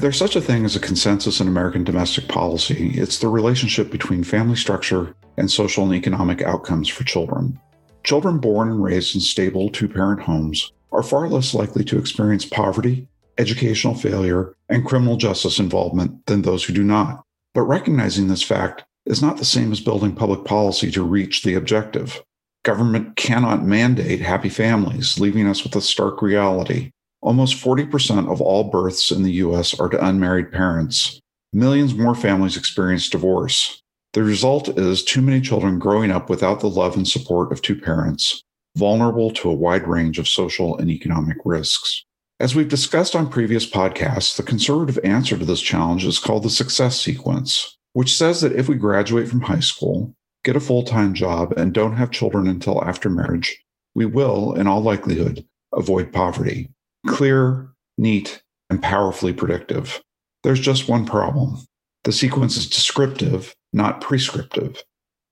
If there's such a thing as a consensus in American domestic policy, it's the relationship between family structure and social and economic outcomes for children. Children born and raised in stable two parent homes are far less likely to experience poverty, educational failure, and criminal justice involvement than those who do not. But recognizing this fact is not the same as building public policy to reach the objective. Government cannot mandate happy families, leaving us with a stark reality. Almost 40% of all births in the US are to unmarried parents. Millions more families experience divorce. The result is too many children growing up without the love and support of two parents, vulnerable to a wide range of social and economic risks. As we've discussed on previous podcasts, the conservative answer to this challenge is called the success sequence, which says that if we graduate from high school, get a full time job, and don't have children until after marriage, we will, in all likelihood, avoid poverty. Clear, neat, and powerfully predictive. There's just one problem. The sequence is descriptive, not prescriptive.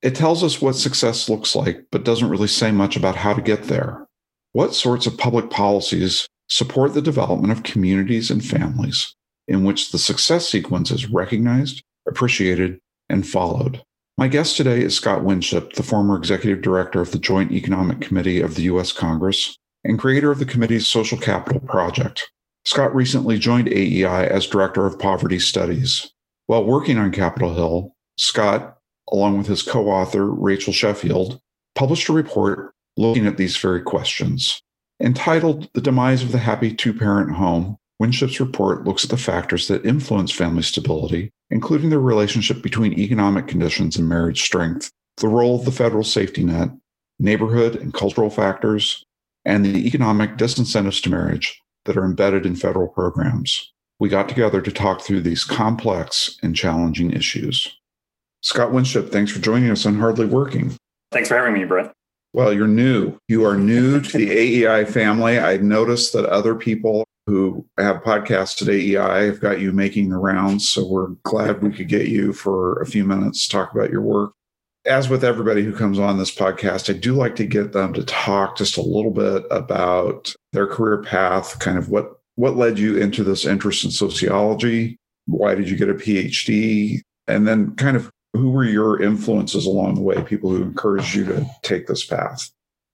It tells us what success looks like, but doesn't really say much about how to get there. What sorts of public policies support the development of communities and families in which the success sequence is recognized, appreciated, and followed? My guest today is Scott Winship, the former executive director of the Joint Economic Committee of the U.S. Congress and creator of the committee's Social Capital Project. Scott recently joined AEI as director of poverty studies. While working on Capitol Hill, Scott, along with his co author, Rachel Sheffield, published a report looking at these very questions. Entitled The Demise of the Happy Two Parent Home, Winship's report looks at the factors that influence family stability including the relationship between economic conditions and marriage strength, the role of the federal safety net, neighborhood and cultural factors, and the economic disincentives to marriage that are embedded in federal programs. We got together to talk through these complex and challenging issues. Scott Winship, thanks for joining us on Hardly Working. Thanks for having me, Brent. Well, you're new. You are new to the AEI family. I've noticed that other people who have podcasts at AEI have got you making the rounds. So we're glad we could get you for a few minutes to talk about your work. As with everybody who comes on this podcast, I do like to get them to talk just a little bit about their career path, kind of what what led you into this interest in sociology? Why did you get a PhD? And then kind of who were your influences along the way, people who encouraged you to take this path?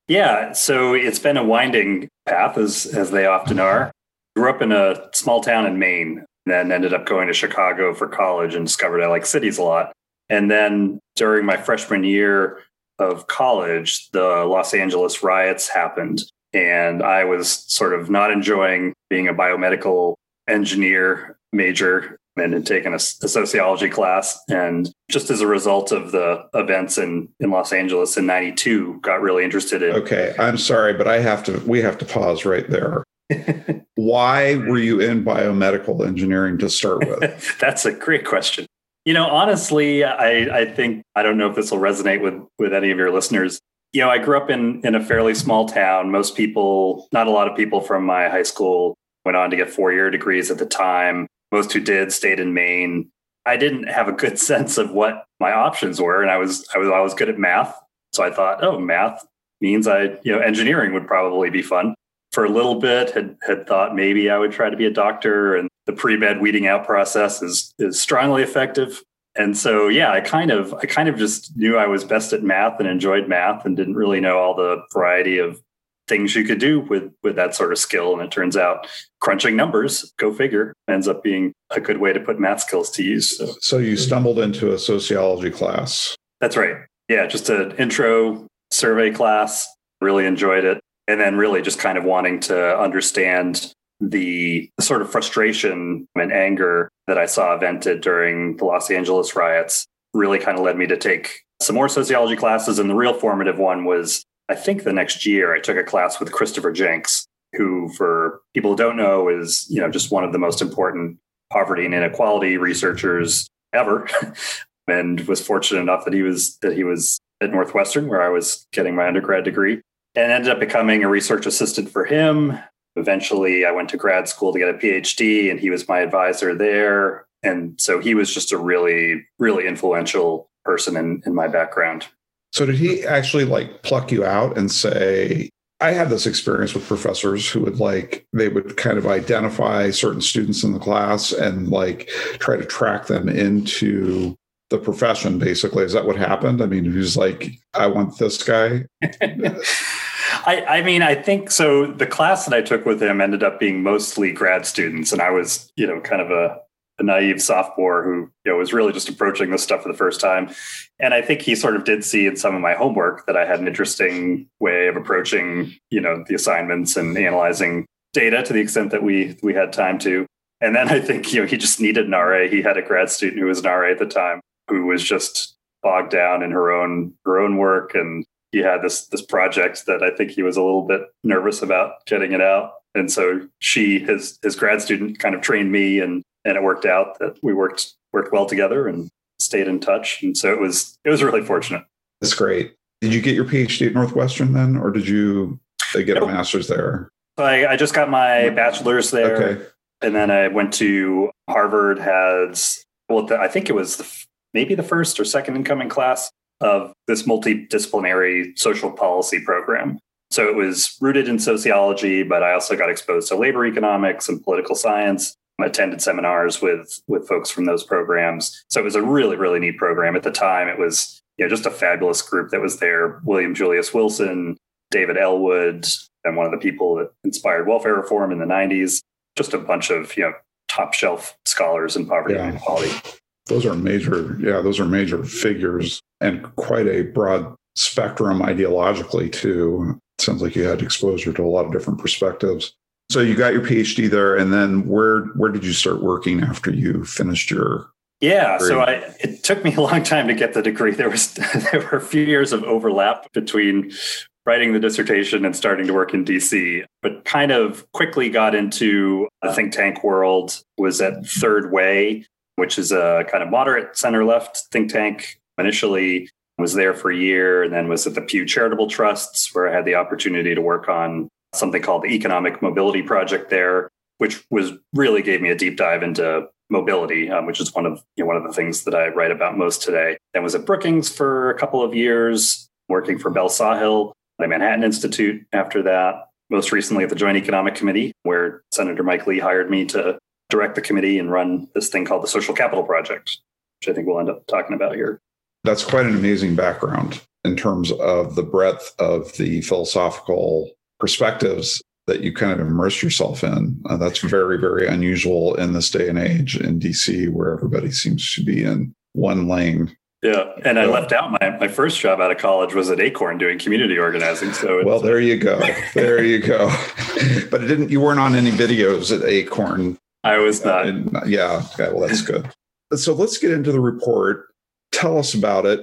Yeah, so it's been a winding path as as they often mm-hmm. are. Grew up in a small town in Maine, then ended up going to Chicago for college and discovered I like cities a lot. And then during my freshman year of college, the Los Angeles riots happened. And I was sort of not enjoying being a biomedical engineer major and had taken a, a, sociology class. And just as a result of the events in, in Los Angeles in 92, got really interested in. Okay. I'm sorry, but I have to, we have to pause right there. Why were you in biomedical engineering to start with? That's a great question. You know, honestly, I, I think I don't know if this will resonate with with any of your listeners. You know, I grew up in in a fairly small town. Most people, not a lot of people from my high school went on to get four year degrees at the time. Most who did stayed in Maine. I didn't have a good sense of what my options were, and I was I was always good at math. So I thought, oh, math means I, you know, engineering would probably be fun for a little bit had had thought maybe I would try to be a doctor and the pre-med weeding out process is is strongly effective. And so yeah, I kind of I kind of just knew I was best at math and enjoyed math and didn't really know all the variety of things you could do with with that sort of skill. And it turns out crunching numbers go figure ends up being a good way to put math skills to use. So, so you stumbled into a sociology class. That's right. Yeah just an intro survey class. Really enjoyed it and then really just kind of wanting to understand the sort of frustration and anger that I saw vented during the Los Angeles riots really kind of led me to take some more sociology classes. And the real formative one was, I think the next year, I took a class with Christopher Jencks, who, for people who don't know, is you know just one of the most important poverty and inequality researchers ever. and was fortunate enough that he was that he was at Northwestern, where I was getting my undergrad degree and ended up becoming a research assistant for him. Eventually, I went to grad school to get a PhD, and he was my advisor there. And so he was just a really, really influential person in, in my background. So, did he actually like pluck you out and say, I had this experience with professors who would like they would kind of identify certain students in the class and like try to track them into the profession basically is that what happened i mean who's like i want this guy I, I mean i think so the class that i took with him ended up being mostly grad students and i was you know kind of a a naive sophomore who you know was really just approaching this stuff for the first time. And i think he sort of did see in some of my homework that i had an interesting way of approaching you know the assignments and analyzing data to the extent that we we had time to. And then i think you know he just needed an ra he had a grad student who was an ra at the time who was just bogged down in her own her own work and he had this this project that i think he was a little bit nervous about getting it out and so she his his grad student kind of trained me and and it worked out that we worked worked well together and stayed in touch. And so it was it was really fortunate. That's great. Did you get your PhD at Northwestern then, or did you uh, get a master's there? I, I just got my bachelor's there, okay. and then I went to Harvard. Has well, I think it was the, maybe the first or second incoming class of this multidisciplinary social policy program. So it was rooted in sociology, but I also got exposed to labor economics and political science I attended seminars with with folks from those programs. So it was a really really neat program. At the time, it was you know just a fabulous group that was there. William Julius Wilson, David Ellwood, and one of the people that inspired welfare reform in the '90s. Just a bunch of you know top shelf scholars in poverty yeah. and inequality. Those are major, yeah, those are major figures and quite a broad spectrum ideologically too. It sounds like you had exposure to a lot of different perspectives. So you got your PhD there, and then where where did you start working after you finished your? Yeah, degree? so I it took me a long time to get the degree. There was there were a few years of overlap between writing the dissertation and starting to work in DC, but kind of quickly got into the think tank world. Was at Third Way, which is a kind of moderate center left think tank. Initially, was there for a year, and then was at the Pew Charitable Trusts, where I had the opportunity to work on something called the Economic Mobility Project there, which was really gave me a deep dive into mobility, um, which is one of you know, one of the things that I write about most today. Then was at Brookings for a couple of years, working for Belle Sawhill, the Manhattan Institute. After that, most recently at the Joint Economic Committee, where Senator Mike Lee hired me to direct the committee and run this thing called the Social Capital Project, which I think we'll end up talking about here. That's quite an amazing background in terms of the breadth of the philosophical perspectives that you kind of immerse yourself in. Uh, that's very, very unusual in this day and age in DC, where everybody seems to be in one lane. Yeah, and I left out my, my first job out of college was at Acorn doing community organizing. So well, there you go, there you go. but it didn't. You weren't on any videos at Acorn. I was not. Uh, yeah. Okay. Well, that's good. so let's get into the report. Tell us about it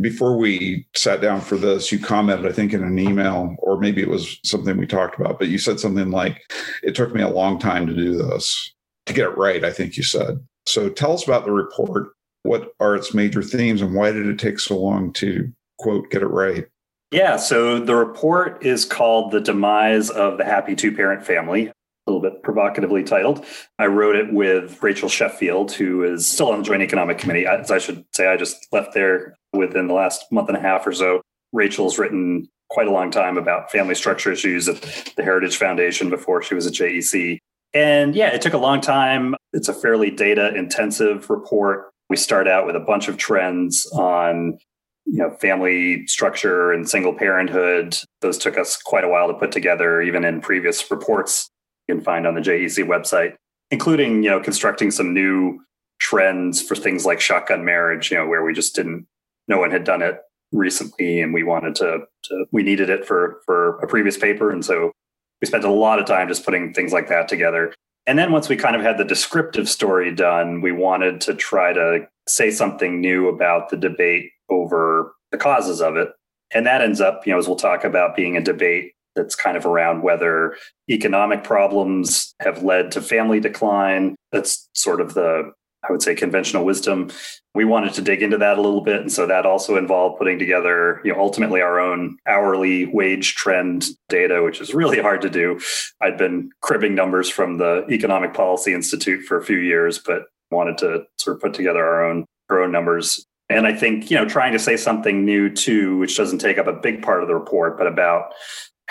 before we sat down for this, you commented, I think, in an email, or maybe it was something we talked about, but you said something like, It took me a long time to do this, to get it right, I think you said. So tell us about the report. What are its major themes, and why did it take so long to, quote, get it right? Yeah, so the report is called The Demise of the Happy Two Parent Family a little bit provocatively titled. I wrote it with Rachel Sheffield, who is still on the Joint Economic Committee. As I should say, I just left there within the last month and a half or so. Rachel's written quite a long time about family structure issues at the Heritage Foundation before she was at JEC. And yeah, it took a long time. It's a fairly data intensive report. We start out with a bunch of trends on you know family structure and single parenthood those took us quite a while to put together even in previous reports can find on the JEC website, including you know constructing some new trends for things like shotgun marriage, you know, where we just didn't, no one had done it recently, and we wanted to, to we needed it for for a previous paper, and so we spent a lot of time just putting things like that together. And then once we kind of had the descriptive story done, we wanted to try to say something new about the debate over the causes of it. And that ends up, you know, as we'll talk about, being a debate that's kind of around whether economic problems have led to family decline. That's sort of the, I would say, conventional wisdom. We wanted to dig into that a little bit. And so that also involved putting together, you know, ultimately our own hourly wage trend data, which is really hard to do. I'd been cribbing numbers from the Economic Policy Institute for a few years, but wanted to sort of put together our own our own numbers and I think, you know, trying to say something new too, which doesn't take up a big part of the report, but about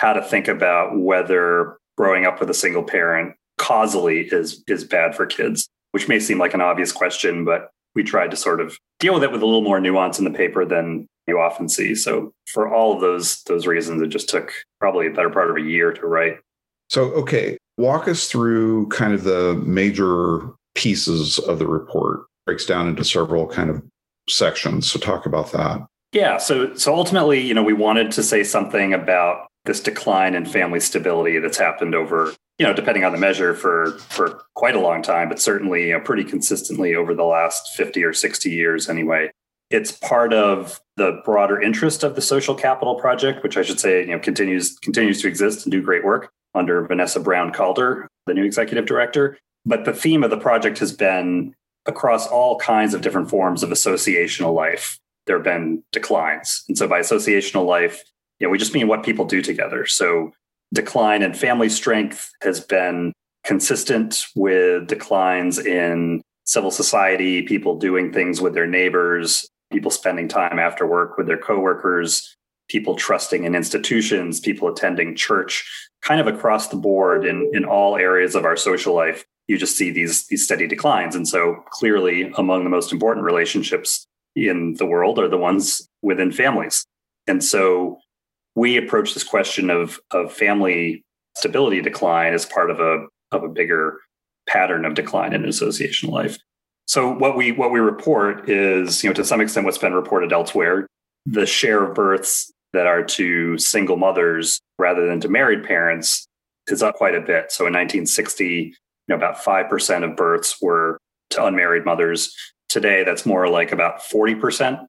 how to think about whether growing up with a single parent causally is is bad for kids, which may seem like an obvious question, but we tried to sort of deal with it with a little more nuance in the paper than you often see. So for all of those those reasons, it just took probably a better part of a year to write. So okay, walk us through kind of the major pieces of the report. Breaks down into several kind of sections. So talk about that. Yeah. So so ultimately, you know, we wanted to say something about this decline in family stability that's happened over, you know, depending on the measure for for quite a long time, but certainly you know, pretty consistently over the last 50 or 60 years anyway. It's part of the broader interest of the Social Capital Project, which I should say, you know, continues continues to exist and do great work under Vanessa Brown Calder, the new executive director. But the theme of the project has been across all kinds of different forms of associational life. There have been declines. And so by associational life, know, we just mean what people do together. So decline in family strength has been consistent with declines in civil society, people doing things with their neighbors, people spending time after work with their coworkers, people trusting in institutions, people attending church, kind of across the board in, in all areas of our social life. You just see these, these steady declines. And so clearly among the most important relationships in the world are the ones within families. And so we approach this question of, of family stability decline as part of a, of a bigger pattern of decline in association life. So what we what we report is, you know, to some extent what's been reported elsewhere, the share of births that are to single mothers rather than to married parents is up quite a bit. So in 1960, you know, about 5% of births were to unmarried mothers. Today, that's more like about 40%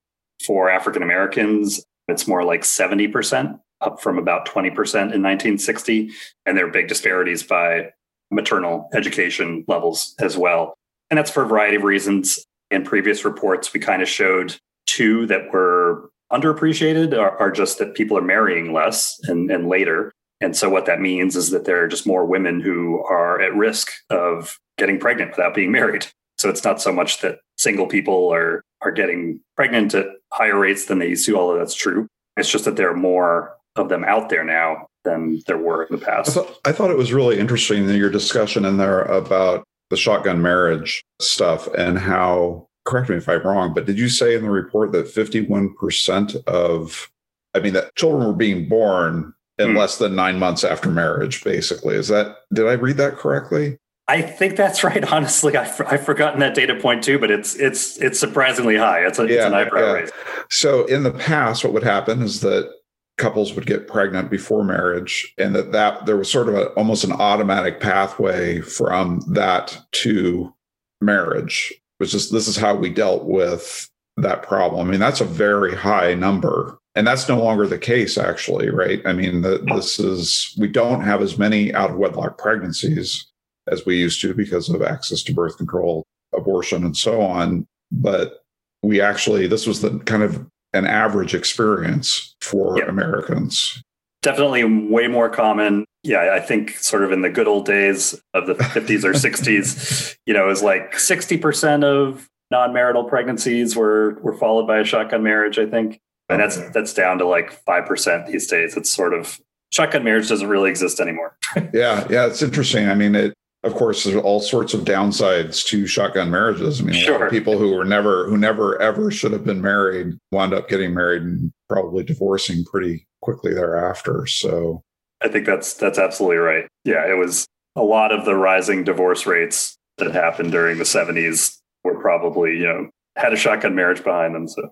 for African Americans. It's more like 70%, up from about 20% in 1960. And there are big disparities by maternal education levels as well. And that's for a variety of reasons. In previous reports, we kind of showed two that were underappreciated are, are just that people are marrying less and, and later. And so what that means is that there are just more women who are at risk of getting pregnant without being married. So it's not so much that single people are are getting pregnant at higher rates than they used to, although that's true. It's just that there are more of them out there now than there were in the past. I thought, I thought it was really interesting in your discussion in there about the shotgun marriage stuff and how correct me if I'm wrong, but did you say in the report that 51% of, I mean, that children were being born in mm. less than nine months after marriage, basically? Is that, did I read that correctly? I think that's right. Honestly, I've, I've forgotten that data point too, but it's it's it's surprisingly high. It's, a, yeah, it's an eyebrow yeah. raise. So in the past, what would happen is that couples would get pregnant before marriage, and that that there was sort of a, almost an automatic pathway from that to marriage Which is this is how we dealt with that problem. I mean, that's a very high number. And that's no longer the case, actually, right? I mean, the, this is, we don't have as many out of wedlock pregnancies as we used to because of access to birth control, abortion, and so on. But we actually, this was the kind of an average experience for yep. Americans. Definitely way more common yeah, I think sort of in the good old days of the 50s or 60s, you know, it was like 60% of non-marital pregnancies were were followed by a shotgun marriage, I think. And that's that's down to like 5% these days. It's sort of shotgun marriage doesn't really exist anymore. yeah, yeah, it's interesting. I mean, it of course there's all sorts of downsides to shotgun marriages. I mean, sure. people who were never who never ever should have been married wound up getting married and probably divorcing pretty quickly thereafter. So I think that's that's absolutely right. Yeah, it was a lot of the rising divorce rates that happened during the 70s were probably, you know, had a shotgun marriage behind them. So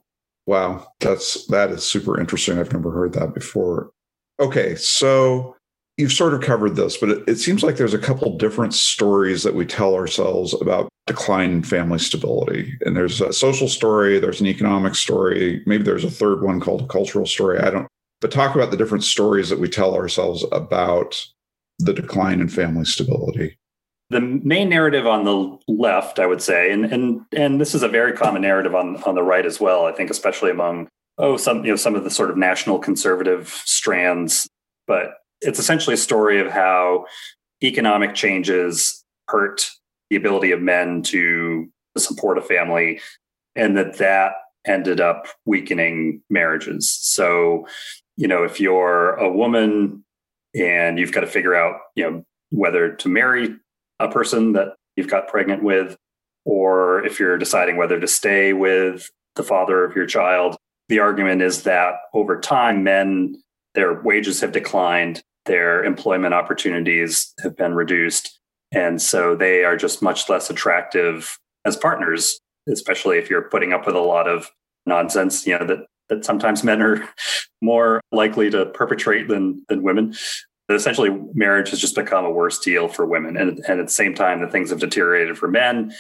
Wow, that's that is super interesting. I've never heard that before. Okay, so you've sort of covered this, but it, it seems like there's a couple different stories that we tell ourselves about decline in family stability. And there's a social story, there's an economic story, maybe there's a third one called a cultural story. I don't but talk about the different stories that we tell ourselves about the decline in family stability. The main narrative on the left, I would say, and and and this is a very common narrative on on the right as well. I think, especially among oh some you know some of the sort of national conservative strands, but it's essentially a story of how economic changes hurt the ability of men to support a family, and that that ended up weakening marriages. So you know, if you're a woman and you've got to figure out, you know, whether to marry a person that you've got pregnant with, or if you're deciding whether to stay with the father of your child. The argument is that over time, men, their wages have declined, their employment opportunities have been reduced. And so they are just much less attractive as partners, especially if you're putting up with a lot of nonsense, you know, that, that sometimes men are more likely to perpetrate than, than women. That essentially, marriage has just become a worse deal for women. And, and at the same time, that things have deteriorated for men.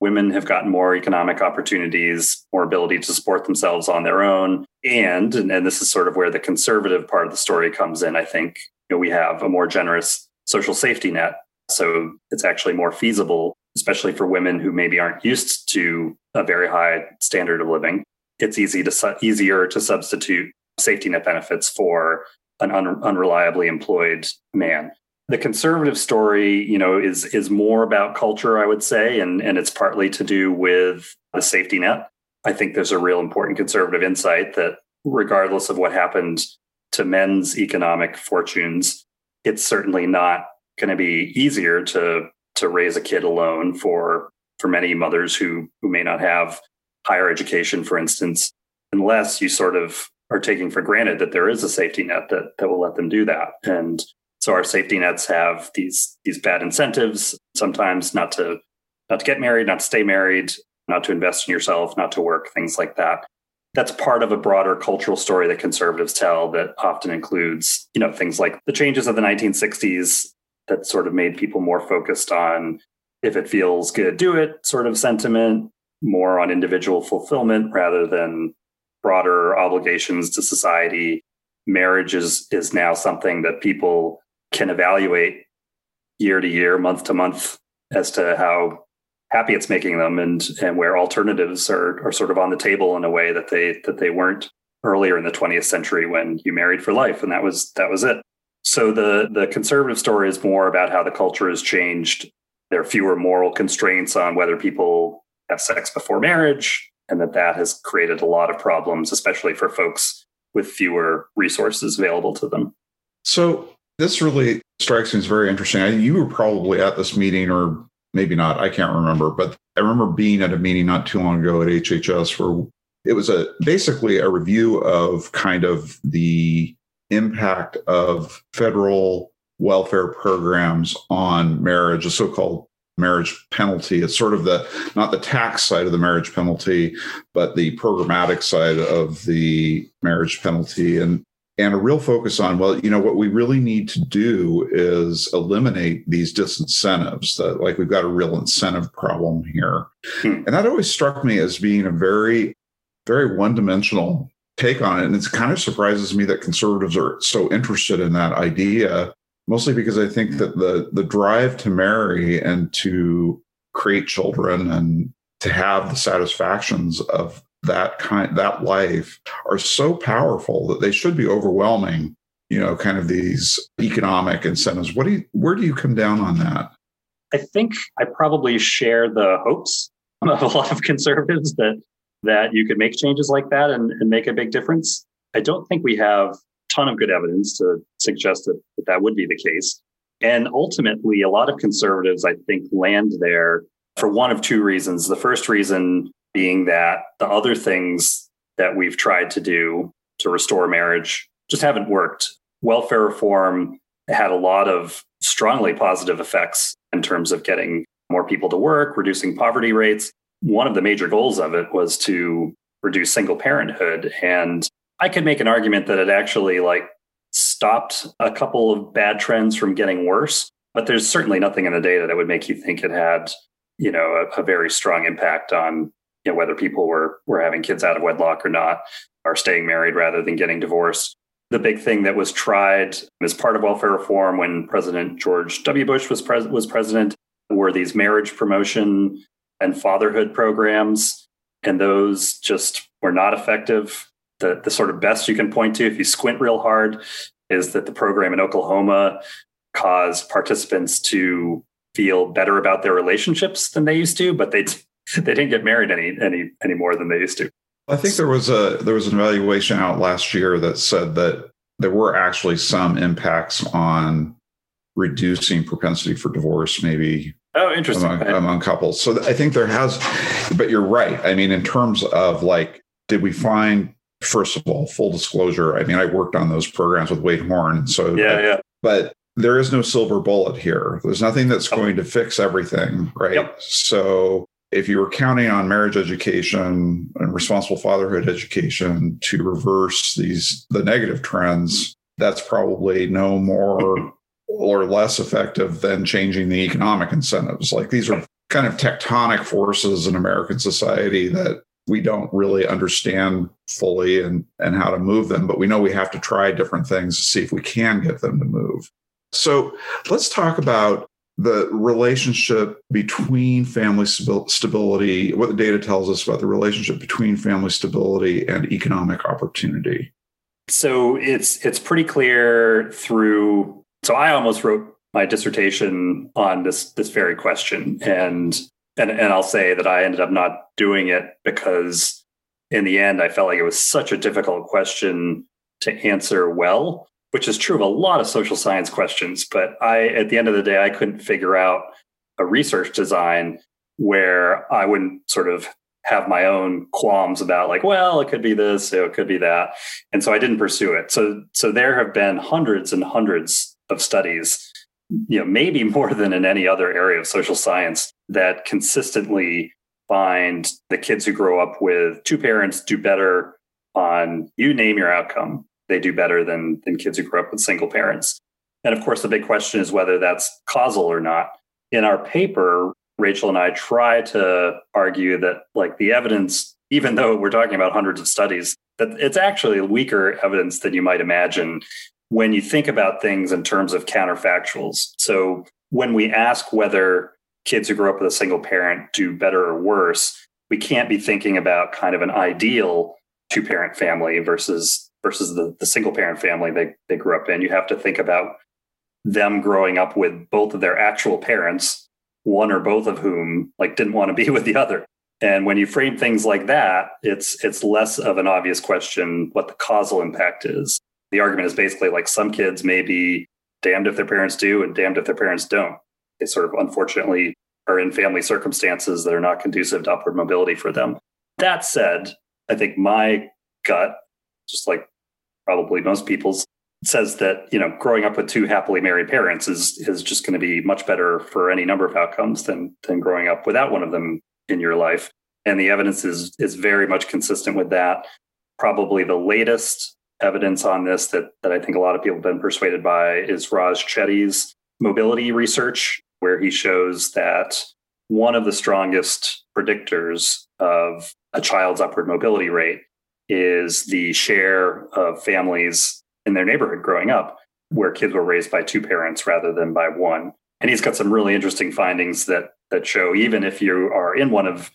Women have gotten more economic opportunities, more ability to support themselves on their own. And, and, and this is sort of where the conservative part of the story comes in, I think. Know, we have a more generous social safety net. So it's actually more feasible, especially for women who maybe aren't used to a very high standard of living. It's easy to su- easier to substitute safety net benefits for an un- unreliably employed man the conservative story, you know, is is more about culture, I would say, and and it's partly to do with the safety net. I think there's a real important conservative insight that regardless of what happened to men's economic fortunes, it's certainly not going to be easier to to raise a kid alone for for many mothers who who may not have higher education, for instance, unless you sort of are taking for granted that there is a safety net that that will let them do that. And so our safety nets have these these bad incentives sometimes not to not to get married, not to stay married, not to invest in yourself, not to work, things like that. That's part of a broader cultural story that conservatives tell that often includes, you know, things like the changes of the 1960s that sort of made people more focused on if it feels good, do it sort of sentiment, more on individual fulfillment rather than broader obligations to society. Marriage is is now something that people can evaluate year to year, month to month as to how happy it's making them and and where alternatives are are sort of on the table in a way that they that they weren't earlier in the 20th century when you married for life and that was that was it. So the the conservative story is more about how the culture has changed. There are fewer moral constraints on whether people have sex before marriage and that that has created a lot of problems especially for folks with fewer resources available to them. So this really strikes me as very interesting. You were probably at this meeting, or maybe not. I can't remember, but I remember being at a meeting not too long ago at HHS where it was a basically a review of kind of the impact of federal welfare programs on marriage, a so-called marriage penalty. It's sort of the not the tax side of the marriage penalty, but the programmatic side of the marriage penalty. And and a real focus on well you know what we really need to do is eliminate these disincentives that like we've got a real incentive problem here hmm. and that always struck me as being a very very one-dimensional take on it and it kind of surprises me that conservatives are so interested in that idea mostly because i think that the the drive to marry and to create children and to have the satisfactions of that kind that life are so powerful that they should be overwhelming you know kind of these economic incentives. What do you where do you come down on that? I think i probably share the hopes of a lot of conservatives that that you could make changes like that and, and make a big difference. I don't think we have a ton of good evidence to suggest that, that that would be the case. And ultimately a lot of conservatives i think land there for one of two reasons. The first reason being that the other things that we've tried to do to restore marriage just haven't worked. Welfare reform had a lot of strongly positive effects in terms of getting more people to work, reducing poverty rates. One of the major goals of it was to reduce single parenthood. And I could make an argument that it actually like stopped a couple of bad trends from getting worse, but there's certainly nothing in the data that would make you think it had, you know, a, a very strong impact on you know, whether people were were having kids out of wedlock or not, are staying married rather than getting divorced. The big thing that was tried as part of welfare reform when President George W. Bush was pres- was president were these marriage promotion and fatherhood programs, and those just were not effective. The the sort of best you can point to, if you squint real hard, is that the program in Oklahoma caused participants to feel better about their relationships than they used to, but they they didn't get married any any any more than they used to. I think there was a there was an evaluation out last year that said that there were actually some impacts on reducing propensity for divorce, maybe Oh, interesting. among, among couples. So I think there has, but you're right. I mean, in terms of like, did we find, first of all, full disclosure? I mean, I worked on those programs with Wade Horn. So, yeah, yeah. But there is no silver bullet here. There's nothing that's oh. going to fix everything, right? Yep. So if you were counting on marriage education and responsible fatherhood education to reverse these the negative trends, that's probably no more or less effective than changing the economic incentives. Like these are kind of tectonic forces in American society that we don't really understand fully and, and how to move them, but we know we have to try different things to see if we can get them to move. So let's talk about the relationship between family stability, what the data tells us about the relationship between family stability and economic opportunity. So it's it's pretty clear through so I almost wrote my dissertation on this this very question and and and I'll say that I ended up not doing it because in the end I felt like it was such a difficult question to answer well which is true of a lot of social science questions but I at the end of the day I couldn't figure out a research design where I wouldn't sort of have my own qualms about like well it could be this it could be that and so I didn't pursue it so so there have been hundreds and hundreds of studies, you know, maybe more than in any other area of social science that consistently find the kids who grow up with two parents do better on you name your outcome. They do better than than kids who grew up with single parents. And of course, the big question is whether that's causal or not. In our paper, Rachel and I try to argue that like the evidence, even though we're talking about hundreds of studies, that it's actually weaker evidence than you might imagine when you think about things in terms of counterfactuals. So when we ask whether kids who grow up with a single parent do better or worse, we can't be thinking about kind of an ideal two parent family versus versus the, the single parent family they, they grew up in. You have to think about them growing up with both of their actual parents, one or both of whom like didn't want to be with the other. And when you frame things like that, it's it's less of an obvious question what the causal impact is the argument is basically like some kids may be damned if their parents do and damned if their parents don't. They sort of unfortunately are in family circumstances that are not conducive to upward mobility for them. That said, I think my gut, just like probably most people's, says that you know growing up with two happily married parents is is just going to be much better for any number of outcomes than than growing up without one of them in your life. And the evidence is is very much consistent with that. Probably the latest evidence on this that, that I think a lot of people have been persuaded by is Raj Chetty's mobility research, where he shows that one of the strongest predictors of a child's upward mobility rate is the share of families in their neighborhood growing up where kids were raised by two parents rather than by one. And he's got some really interesting findings that that show even if you are in one of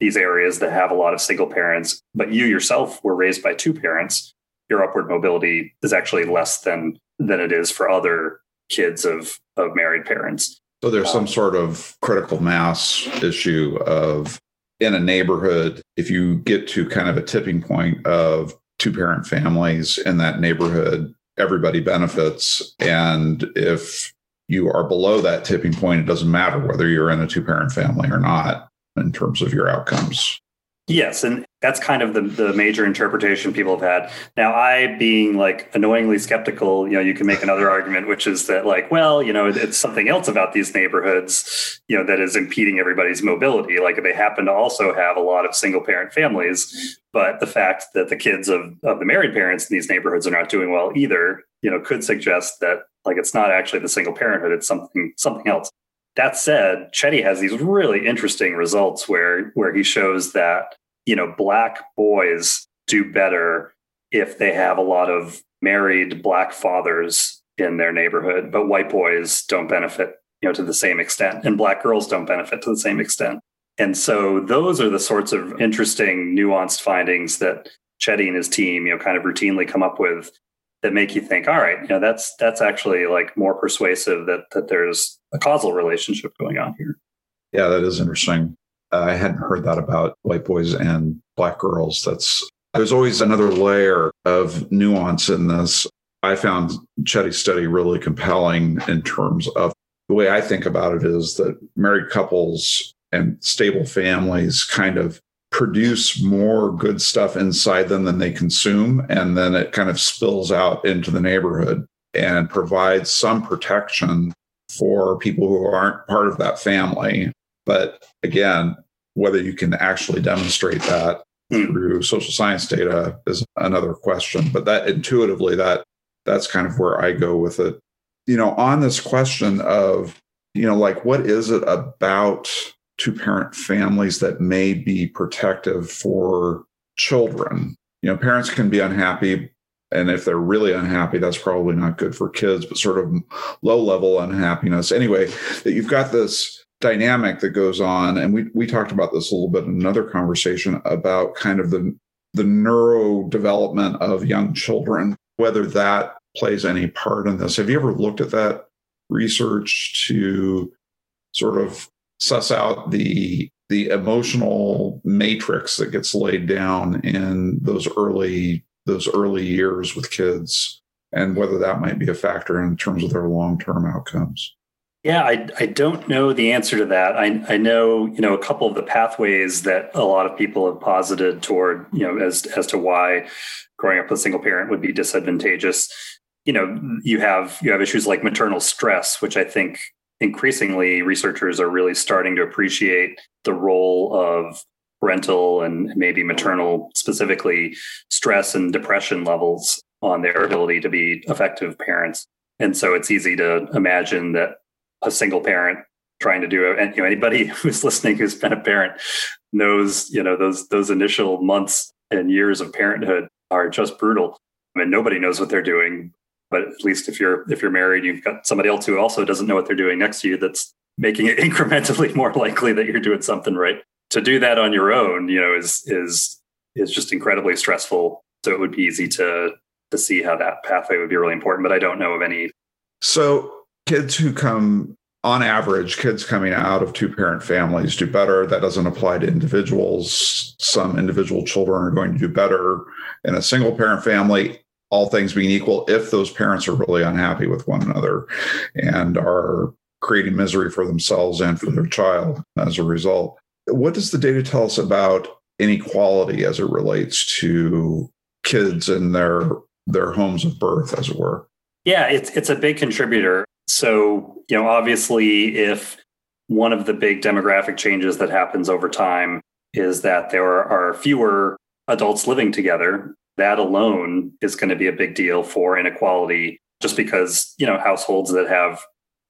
these areas that have a lot of single parents, but you yourself were raised by two parents, your upward mobility is actually less than than it is for other kids of of married parents. So there's some um, sort of critical mass issue of in a neighborhood if you get to kind of a tipping point of two parent families in that neighborhood everybody benefits. And if you are below that tipping point it doesn't matter whether you're in a two parent family or not in terms of your outcomes Yes, and that's kind of the, the major interpretation people have had. Now, I being like annoyingly skeptical, you know, you can make another argument, which is that like, well, you know, it's something else about these neighborhoods, you know, that is impeding everybody's mobility. Like they happen to also have a lot of single parent families, but the fact that the kids of, of the married parents in these neighborhoods are not doing well either, you know, could suggest that like it's not actually the single parenthood, it's something something else. That said, Chetty has these really interesting results where where he shows that you know black boys do better if they have a lot of married black fathers in their neighborhood, but white boys don't benefit you know to the same extent, and black girls don't benefit to the same extent. And so those are the sorts of interesting, nuanced findings that Chetty and his team, you know, kind of routinely come up with that make you think, all right, you know, that's that's actually like more persuasive that that there's a causal relationship going on here. Yeah, that is interesting. I hadn't heard that about white boys and black girls. That's there's always another layer of nuance in this. I found Chetty's study really compelling in terms of the way I think about it is that married couples and stable families kind of produce more good stuff inside them than they consume. And then it kind of spills out into the neighborhood and provides some protection for people who aren't part of that family. But again, whether you can actually demonstrate that mm. through social science data is another question. But that intuitively, that that's kind of where I go with it. You know, on this question of, you know, like what is it about two parent families that may be protective for children? You know, parents can be unhappy. And if they're really unhappy, that's probably not good for kids, but sort of low level unhappiness. Anyway, that you've got this dynamic that goes on. And we, we talked about this a little bit in another conversation about kind of the, the neurodevelopment of young children, whether that plays any part in this. Have you ever looked at that research to sort of suss out the the emotional matrix that gets laid down in those early those early years with kids and whether that might be a factor in terms of their long-term outcomes. Yeah I, I don't know the answer to that. I, I know you know a couple of the pathways that a lot of people have posited toward you know as as to why growing up with a single parent would be disadvantageous. You know you have you have issues like maternal stress which i think increasingly researchers are really starting to appreciate the role of parental and maybe maternal specifically stress and depression levels on their ability to be effective parents. And so it's easy to imagine that a single parent trying to do it and you know anybody who's listening who's been a parent knows you know those those initial months and years of parenthood are just brutal. I mean, nobody knows what they're doing but at least if you're if you're married you've got somebody else who also doesn't know what they're doing next to you that's making it incrementally more likely that you're doing something right. To do that on your own you know is is is just incredibly stressful. So it would be easy to to see how that pathway would be really important but i don't know of any. So kids who come on average kids coming out of two parent families do better. That doesn't apply to individuals. Some individual children are going to do better in a single parent family all things being equal, if those parents are really unhappy with one another and are creating misery for themselves and for their child as a result. What does the data tell us about inequality as it relates to kids and their their homes of birth, as it were? Yeah, it's it's a big contributor. So, you know, obviously if one of the big demographic changes that happens over time is that there are fewer adults living together that alone is going to be a big deal for inequality just because you know households that have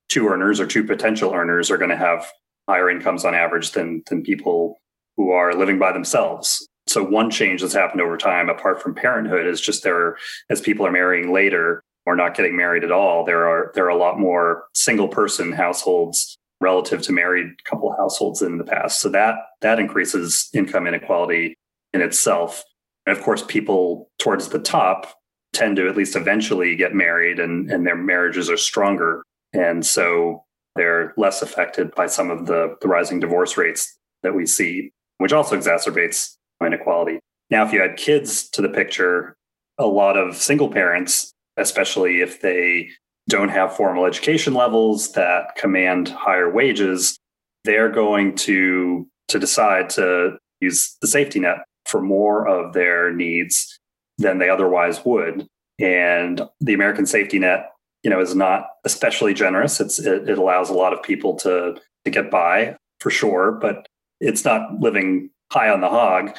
two earners or two potential earners are going to have higher incomes on average than than people who are living by themselves. So one change that's happened over time apart from parenthood is just there as people are marrying later or not getting married at all there are there are a lot more single person households relative to married couple households in the past. So that that increases income inequality in itself and of course, people towards the top tend to at least eventually get married and, and their marriages are stronger. And so they're less affected by some of the, the rising divorce rates that we see, which also exacerbates inequality. Now, if you add kids to the picture, a lot of single parents, especially if they don't have formal education levels that command higher wages, they're going to to decide to use the safety net for more of their needs than they otherwise would. And the American safety net, you know, is not especially generous. It's it, it allows a lot of people to to get by for sure, but it's not living high on the hog.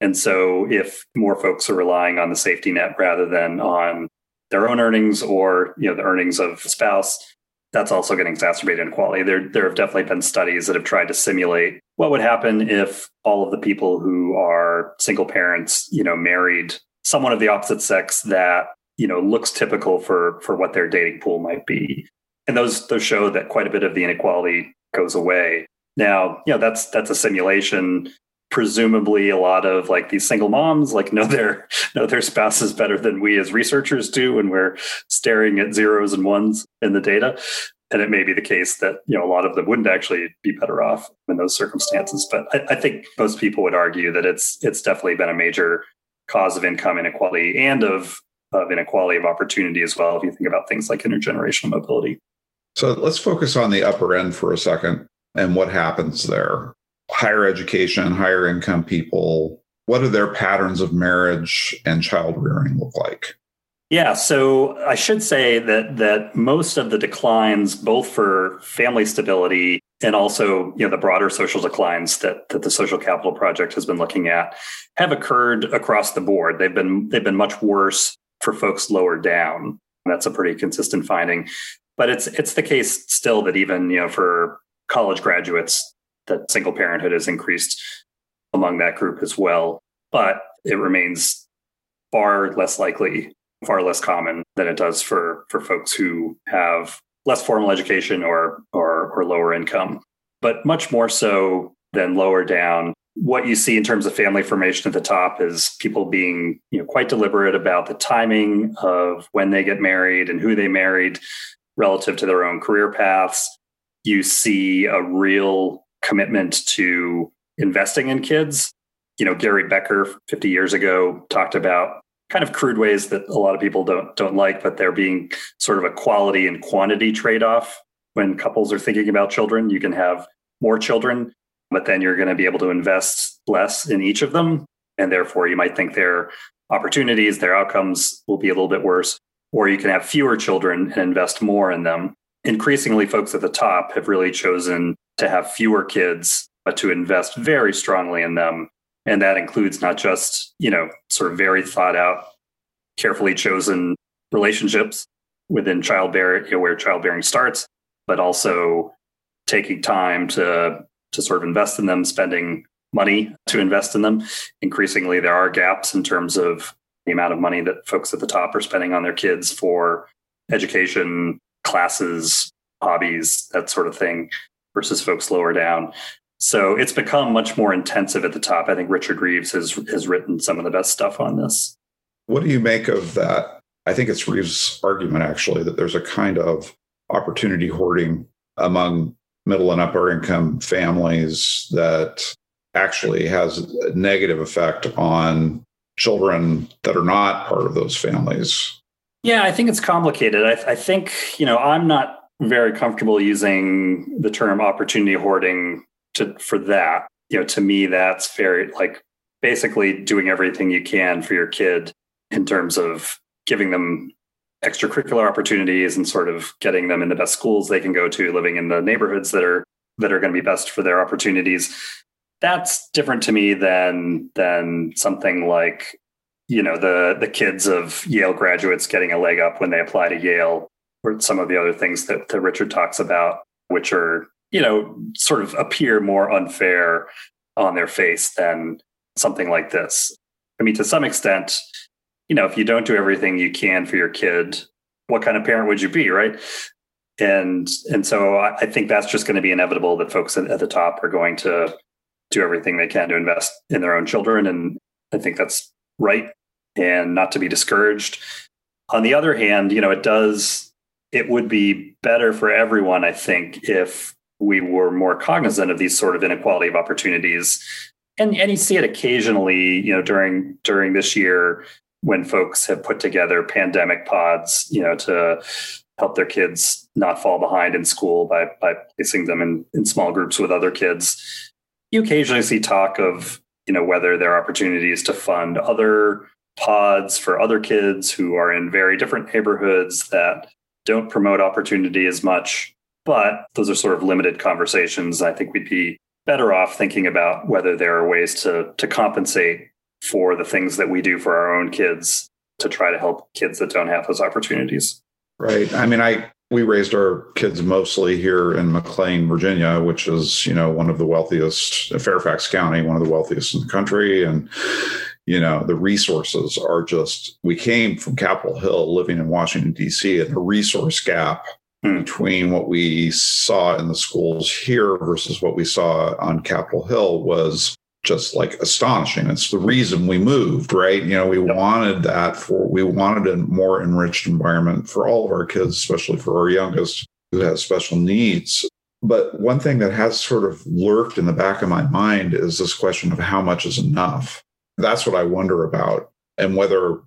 And so if more folks are relying on the safety net rather than on their own earnings or, you know, the earnings of spouse, that's also getting exacerbated exacerbate inequality. There, there have definitely been studies that have tried to simulate what would happen if all of the people who are single parents, you know, married someone of the opposite sex that you know looks typical for for what their dating pool might be, and those those show that quite a bit of the inequality goes away. Now, you know, that's that's a simulation presumably a lot of like these single moms like know their know their spouses better than we as researchers do when we're staring at zeros and ones in the data and it may be the case that you know a lot of them wouldn't actually be better off in those circumstances but I, I think most people would argue that it's it's definitely been a major cause of income inequality and of of inequality of opportunity as well if you think about things like intergenerational mobility. So let's focus on the upper end for a second and what happens there. Higher education, higher income people, what do their patterns of marriage and child rearing look like? Yeah, so I should say that that most of the declines, both for family stability and also you know the broader social declines that that the Social Capital Project has been looking at, have occurred across the board. They've been they've been much worse for folks lower down. That's a pretty consistent finding. But it's it's the case still that even you know for college graduates, that single parenthood has increased among that group as well. But it remains far less likely far less common than it does for for folks who have less formal education or or, or lower income, but much more so than lower down. What you see in terms of family formation at the top is people being you know, quite deliberate about the timing of when they get married and who they married relative to their own career paths. You see a real commitment to investing in kids. You know, Gary Becker 50 years ago talked about kind of crude ways that a lot of people don't don't like, but they're being sort of a quality and quantity trade off. When couples are thinking about children, you can have more children, but then you're going to be able to invest less in each of them, and therefore you might think their opportunities, their outcomes will be a little bit worse. Or you can have fewer children and invest more in them. Increasingly, folks at the top have really chosen to have fewer kids, but to invest very strongly in them. And that includes not just you know sort of very thought out carefully chosen relationships within childbearing you know, where childbearing starts but also taking time to to sort of invest in them spending money to invest in them. Increasingly there are gaps in terms of the amount of money that folks at the top are spending on their kids for education classes hobbies that sort of thing versus folks lower down so it's become much more intensive at the top. I think Richard Reeves has has written some of the best stuff on this. What do you make of that? I think it's Reeves' argument actually that there's a kind of opportunity hoarding among middle and upper income families that actually has a negative effect on children that are not part of those families. Yeah, I think it's complicated. I, I think, you know, I'm not very comfortable using the term opportunity hoarding to for that. You know to me that's very like basically doing everything you can for your kid in terms of giving them extracurricular opportunities and sort of getting them in the best schools they can go to living in the neighborhoods that are that are going to be best for their opportunities. That's different to me than than something like you know the the kids of Yale graduates getting a leg up when they apply to Yale or some of the other things that, that Richard talks about which are you know, sort of appear more unfair on their face than something like this. I mean, to some extent, you know, if you don't do everything you can for your kid, what kind of parent would you be, right? And and so I think that's just going to be inevitable that folks at, the top are going to do everything they can to invest in their own children, and I think that's right and not to be discouraged. On the other hand, you know, it does it would be better for everyone, I think, if we were more cognizant of these sort of inequality of opportunities. And, and you see it occasionally, you know, during during this year when folks have put together pandemic pods, you know, to help their kids not fall behind in school by by placing them in, in small groups with other kids. You occasionally see talk of, you know, whether there are opportunities to fund other pods for other kids who are in very different neighborhoods that don't promote opportunity as much. But those are sort of limited conversations. I think we'd be better off thinking about whether there are ways to to compensate for the things that we do for our own kids to try to help kids that don't have those opportunities. Right. I mean, I we raised our kids mostly here in McLean, Virginia, which is, you know, one of the wealthiest Fairfax County, one of the wealthiest in the country and you know the resources are just we came from capitol hill living in washington d.c and the resource gap Hmm. between what we saw in the schools here versus what we saw on Capitol Hill was just like astonishing. It's the reason we moved, right? You know, we wanted that for, we wanted a more enriched environment for all of our kids, especially for our youngest who has special needs. But one thing that has sort of lurked in the back of my mind is this question of how much is enough. That's what I wonder about and whether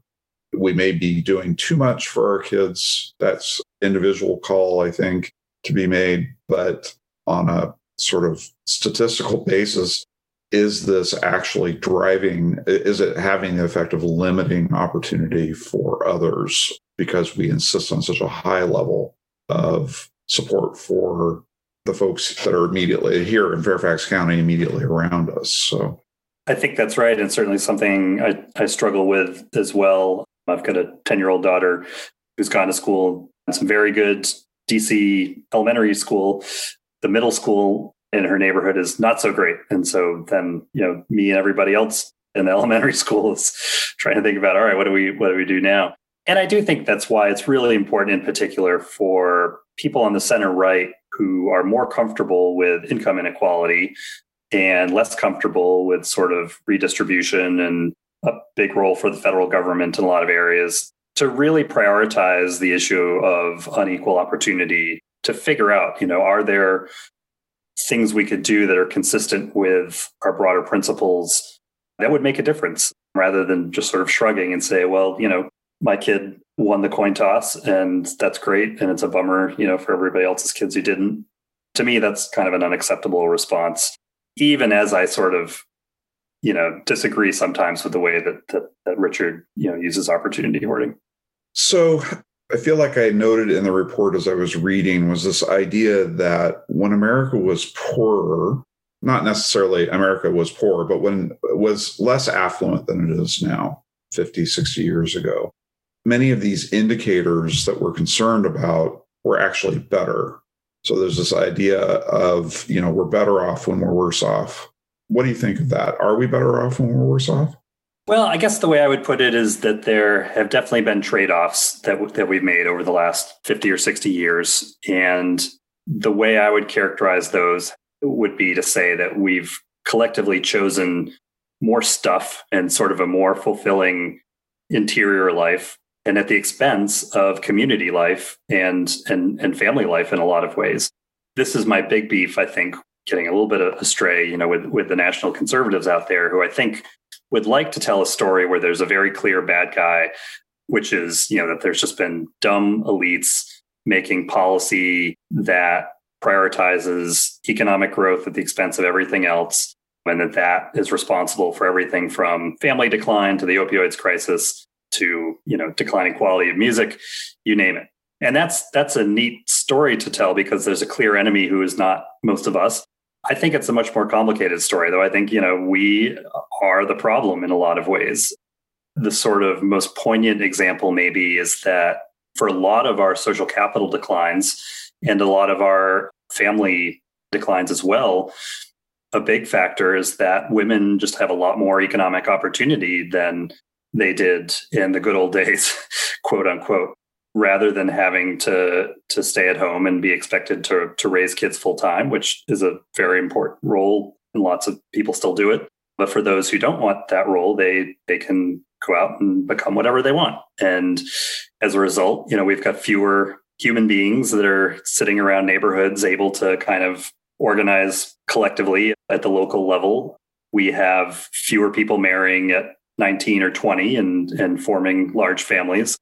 we may be doing too much for our kids. That's individual call, I think, to be made. But on a sort of statistical basis, is this actually driving, is it having the effect of limiting opportunity for others because we insist on such a high level of support for the folks that are immediately here in Fairfax County, immediately around us? So I think that's right. And certainly something I, I struggle with as well. I've got a 10 year old daughter who's gone to school at some very good DC elementary school. The middle school in her neighborhood is not so great. And so then, you know, me and everybody else in the elementary school is trying to think about, all right, what do we what do we do now? And I do think that's why it's really important in particular for people on the center right who are more comfortable with income inequality and less comfortable with sort of redistribution and a big role for the federal government in a lot of areas to really prioritize the issue of unequal opportunity to figure out, you know, are there things we could do that are consistent with our broader principles that would make a difference rather than just sort of shrugging and say, well, you know, my kid won the coin toss and that's great. And it's a bummer, you know, for everybody else's kids who didn't. To me, that's kind of an unacceptable response, even as I sort of, you know, disagree sometimes with the way that, that, that Richard, you know, uses opportunity hoarding. So I feel like I noted in the report as I was reading was this idea that when America was poorer, not necessarily America was poor, but when was less affluent than it is now, 50, 60 years ago, many of these indicators that we're concerned about were actually better. So there's this idea of, you know, we're better off when we're worse off. What do you think of that? Are we better off when we're worse off? Well, I guess the way I would put it is that there have definitely been trade-offs that that we've made over the last 50 or 60 years and the way I would characterize those would be to say that we've collectively chosen more stuff and sort of a more fulfilling interior life and at the expense of community life and and and family life in a lot of ways. This is my big beef, I think, getting a little bit astray, you know, with with the national conservatives out there who I think would like to tell a story where there's a very clear bad guy, which is, you know, that there's just been dumb elites making policy that prioritizes economic growth at the expense of everything else and that that is responsible for everything from family decline to the opioids crisis to you know declining quality of music you name it and that's that's a neat story to tell because there's a clear enemy who is not most of us I think it's a much more complicated story, though. I think, you know, we are the problem in a lot of ways. The sort of most poignant example, maybe, is that for a lot of our social capital declines and a lot of our family declines as well, a big factor is that women just have a lot more economic opportunity than they did in the good old days, quote unquote rather than having to to stay at home and be expected to to raise kids full time, which is a very important role and lots of people still do it. But for those who don't want that role, they they can go out and become whatever they want. And as a result, you know, we've got fewer human beings that are sitting around neighborhoods able to kind of organize collectively at the local level. We have fewer people marrying at 19 or 20 and, and forming large families.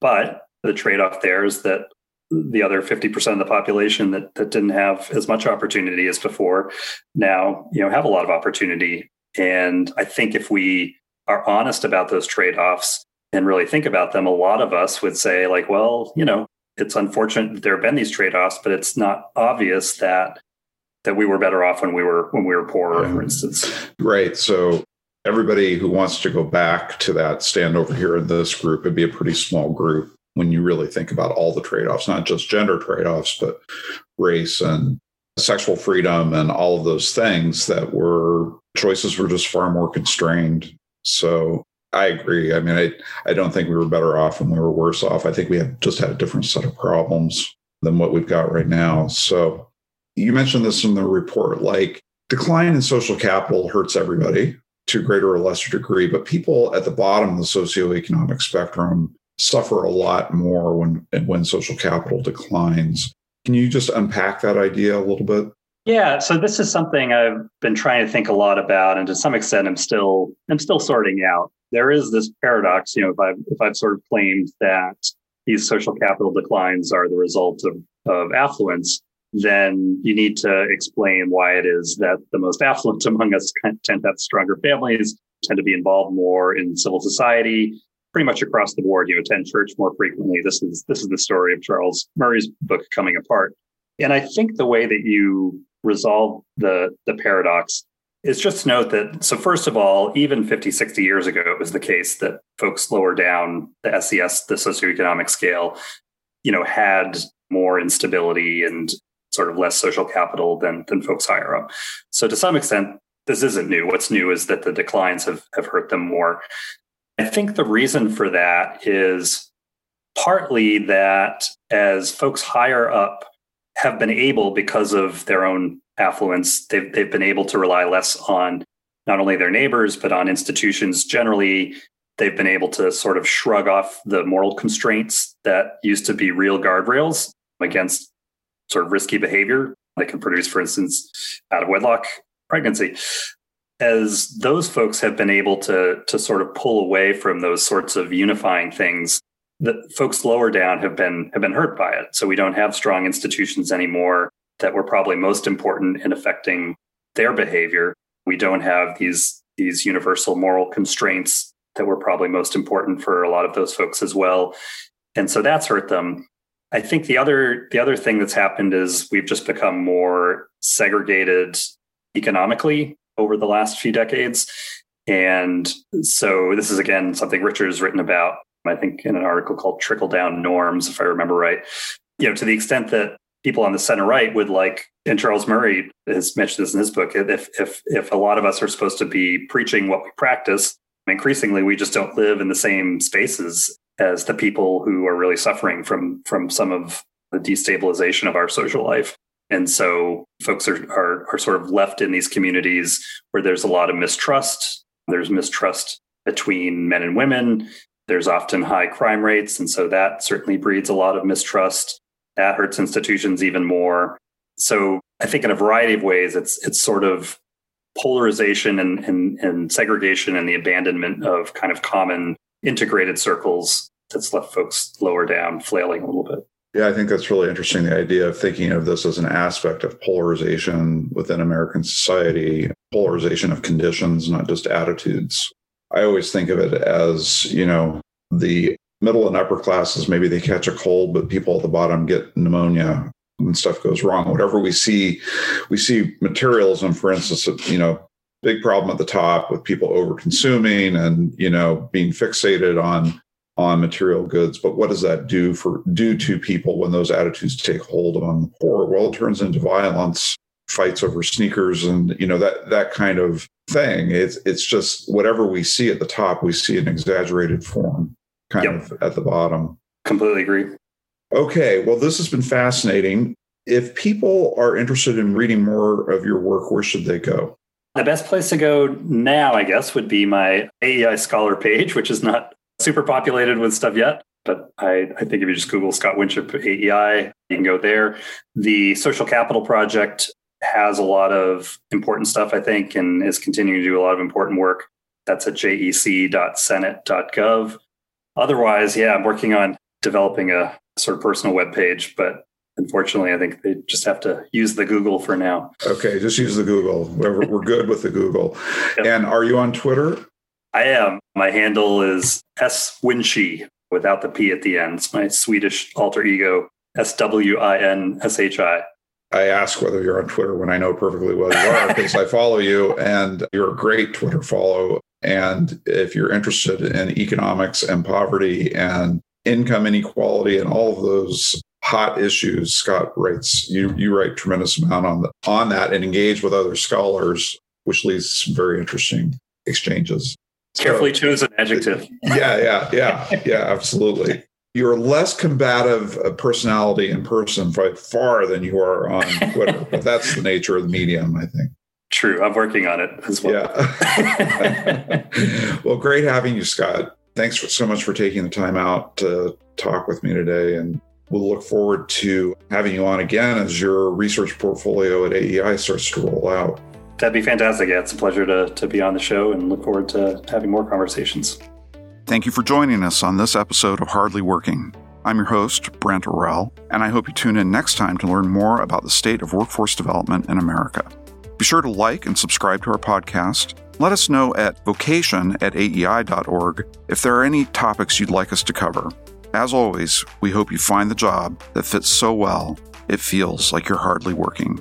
But the trade off there is that the other 50% of the population that, that didn't have as much opportunity as before now you know have a lot of opportunity. And i think if we are honest about those trade-offs and really think about them a lot of us would say like well you know it's unfortunate that there have been these trade-offs but it's not obvious that that we were better off when we were when we were poorer for instance. Right. So everybody who wants to go back to that stand over here in this group it'd be a pretty small group when you really think about all the trade offs, not just gender trade offs, but race and sexual freedom and all of those things that were choices were just far more constrained. So I agree. I mean, I, I don't think we were better off and we were worse off. I think we had just had a different set of problems than what we've got right now. So you mentioned this in the report like decline in social capital hurts everybody to greater or lesser degree, but people at the bottom of the socioeconomic spectrum suffer a lot more when when social capital declines. Can you just unpack that idea a little bit? Yeah, so this is something I've been trying to think a lot about, and to some extent, I'm still I'm still sorting out. there is this paradox. You know, if I've if I've sort of claimed that these social capital declines are the result of of affluence, then you need to explain why it is that the most affluent among us tend to have stronger families, tend to be involved more in civil society, pretty much across the board. You attend church more frequently. This is this is the story of Charles Murray's book coming apart. And I think the way that you resolve the the paradox is just to note that so first of all, even 50, 60 years ago, it was the case that folks lower down the SES, the socioeconomic scale, you know, had more instability and sort of less social capital than than folks higher up. So to some extent, this isn't new. What's new is that the declines have have hurt them more. I think the reason for that is partly that as folks higher up have been able, because of their own affluence, they've, they've been able to rely less on not only their neighbors, but on institutions generally. They've been able to sort of shrug off the moral constraints that used to be real guardrails against sort of risky behavior that can produce, for instance, out of wedlock pregnancy. As those folks have been able to, to sort of pull away from those sorts of unifying things, the folks lower down have been have been hurt by it. So we don't have strong institutions anymore that were probably most important in affecting their behavior. We don't have these these universal moral constraints that were probably most important for a lot of those folks as well. And so that's hurt them. I think the other the other thing that's happened is we've just become more segregated economically over the last few decades. And so this is again something Richard's written about, I think in an article called Trickle Down Norms, if I remember right. You know, to the extent that people on the center right would like, and Charles Murray has mentioned this in his book, if if if a lot of us are supposed to be preaching what we practice, increasingly we just don't live in the same spaces as the people who are really suffering from from some of the destabilization of our social life. And so folks are, are, are sort of left in these communities where there's a lot of mistrust. There's mistrust between men and women. There's often high crime rates. And so that certainly breeds a lot of mistrust. That hurts institutions even more. So I think in a variety of ways, it's it's sort of polarization and, and, and segregation and the abandonment of kind of common integrated circles that's left folks lower down, flailing a little bit. Yeah, I think that's really interesting. The idea of thinking of this as an aspect of polarization within American society, polarization of conditions, not just attitudes. I always think of it as, you know, the middle and upper classes, maybe they catch a cold, but people at the bottom get pneumonia when stuff goes wrong. Whatever we see, we see materialism, for instance, you know, big problem at the top with people over consuming and, you know, being fixated on on material goods. But what does that do for do to people when those attitudes take hold among the poor? Well, it turns into violence, fights over sneakers, and you know that that kind of thing. It's it's just whatever we see at the top, we see an exaggerated form, kind yep. of at the bottom. Completely agree. Okay, well, this has been fascinating. If people are interested in reading more of your work, where should they go? The best place to go now, I guess, would be my AEI Scholar page, which is not super populated with stuff yet. But I, I think if you just Google Scott Winship AEI, you can go there. The Social Capital Project has a lot of important stuff, I think, and is continuing to do a lot of important work. That's at jec.senate.gov. Otherwise, yeah, I'm working on developing a sort of personal web page, but unfortunately, I think they just have to use the Google for now. Okay, just use the Google. We're, we're good with the Google. Yep. And are you on Twitter? I am. My handle is S Winshi without the P at the end. It's my Swedish alter ego, S W I N S H I. I ask whether you're on Twitter when I know perfectly well you are because I follow you and you're a great Twitter follow. And if you're interested in economics and poverty and income inequality and all of those hot issues, Scott writes you you write tremendous amount on the, on that and engage with other scholars, which leads to some very interesting exchanges. Carefully so, choose an adjective. yeah, yeah, yeah, yeah, absolutely. You're less combative personality in person by far than you are on Twitter, but that's the nature of the medium, I think. True. I'm working on it as well. Yeah. well, great having you, Scott. Thanks for, so much for taking the time out to talk with me today. And we'll look forward to having you on again as your research portfolio at AEI starts to roll out. That'd be fantastic. Yeah, it's a pleasure to, to be on the show and look forward to having more conversations. Thank you for joining us on this episode of Hardly Working. I'm your host, Brent Orrell, and I hope you tune in next time to learn more about the state of workforce development in America. Be sure to like and subscribe to our podcast. Let us know at vocation at aei.org if there are any topics you'd like us to cover. As always, we hope you find the job that fits so well it feels like you're hardly working.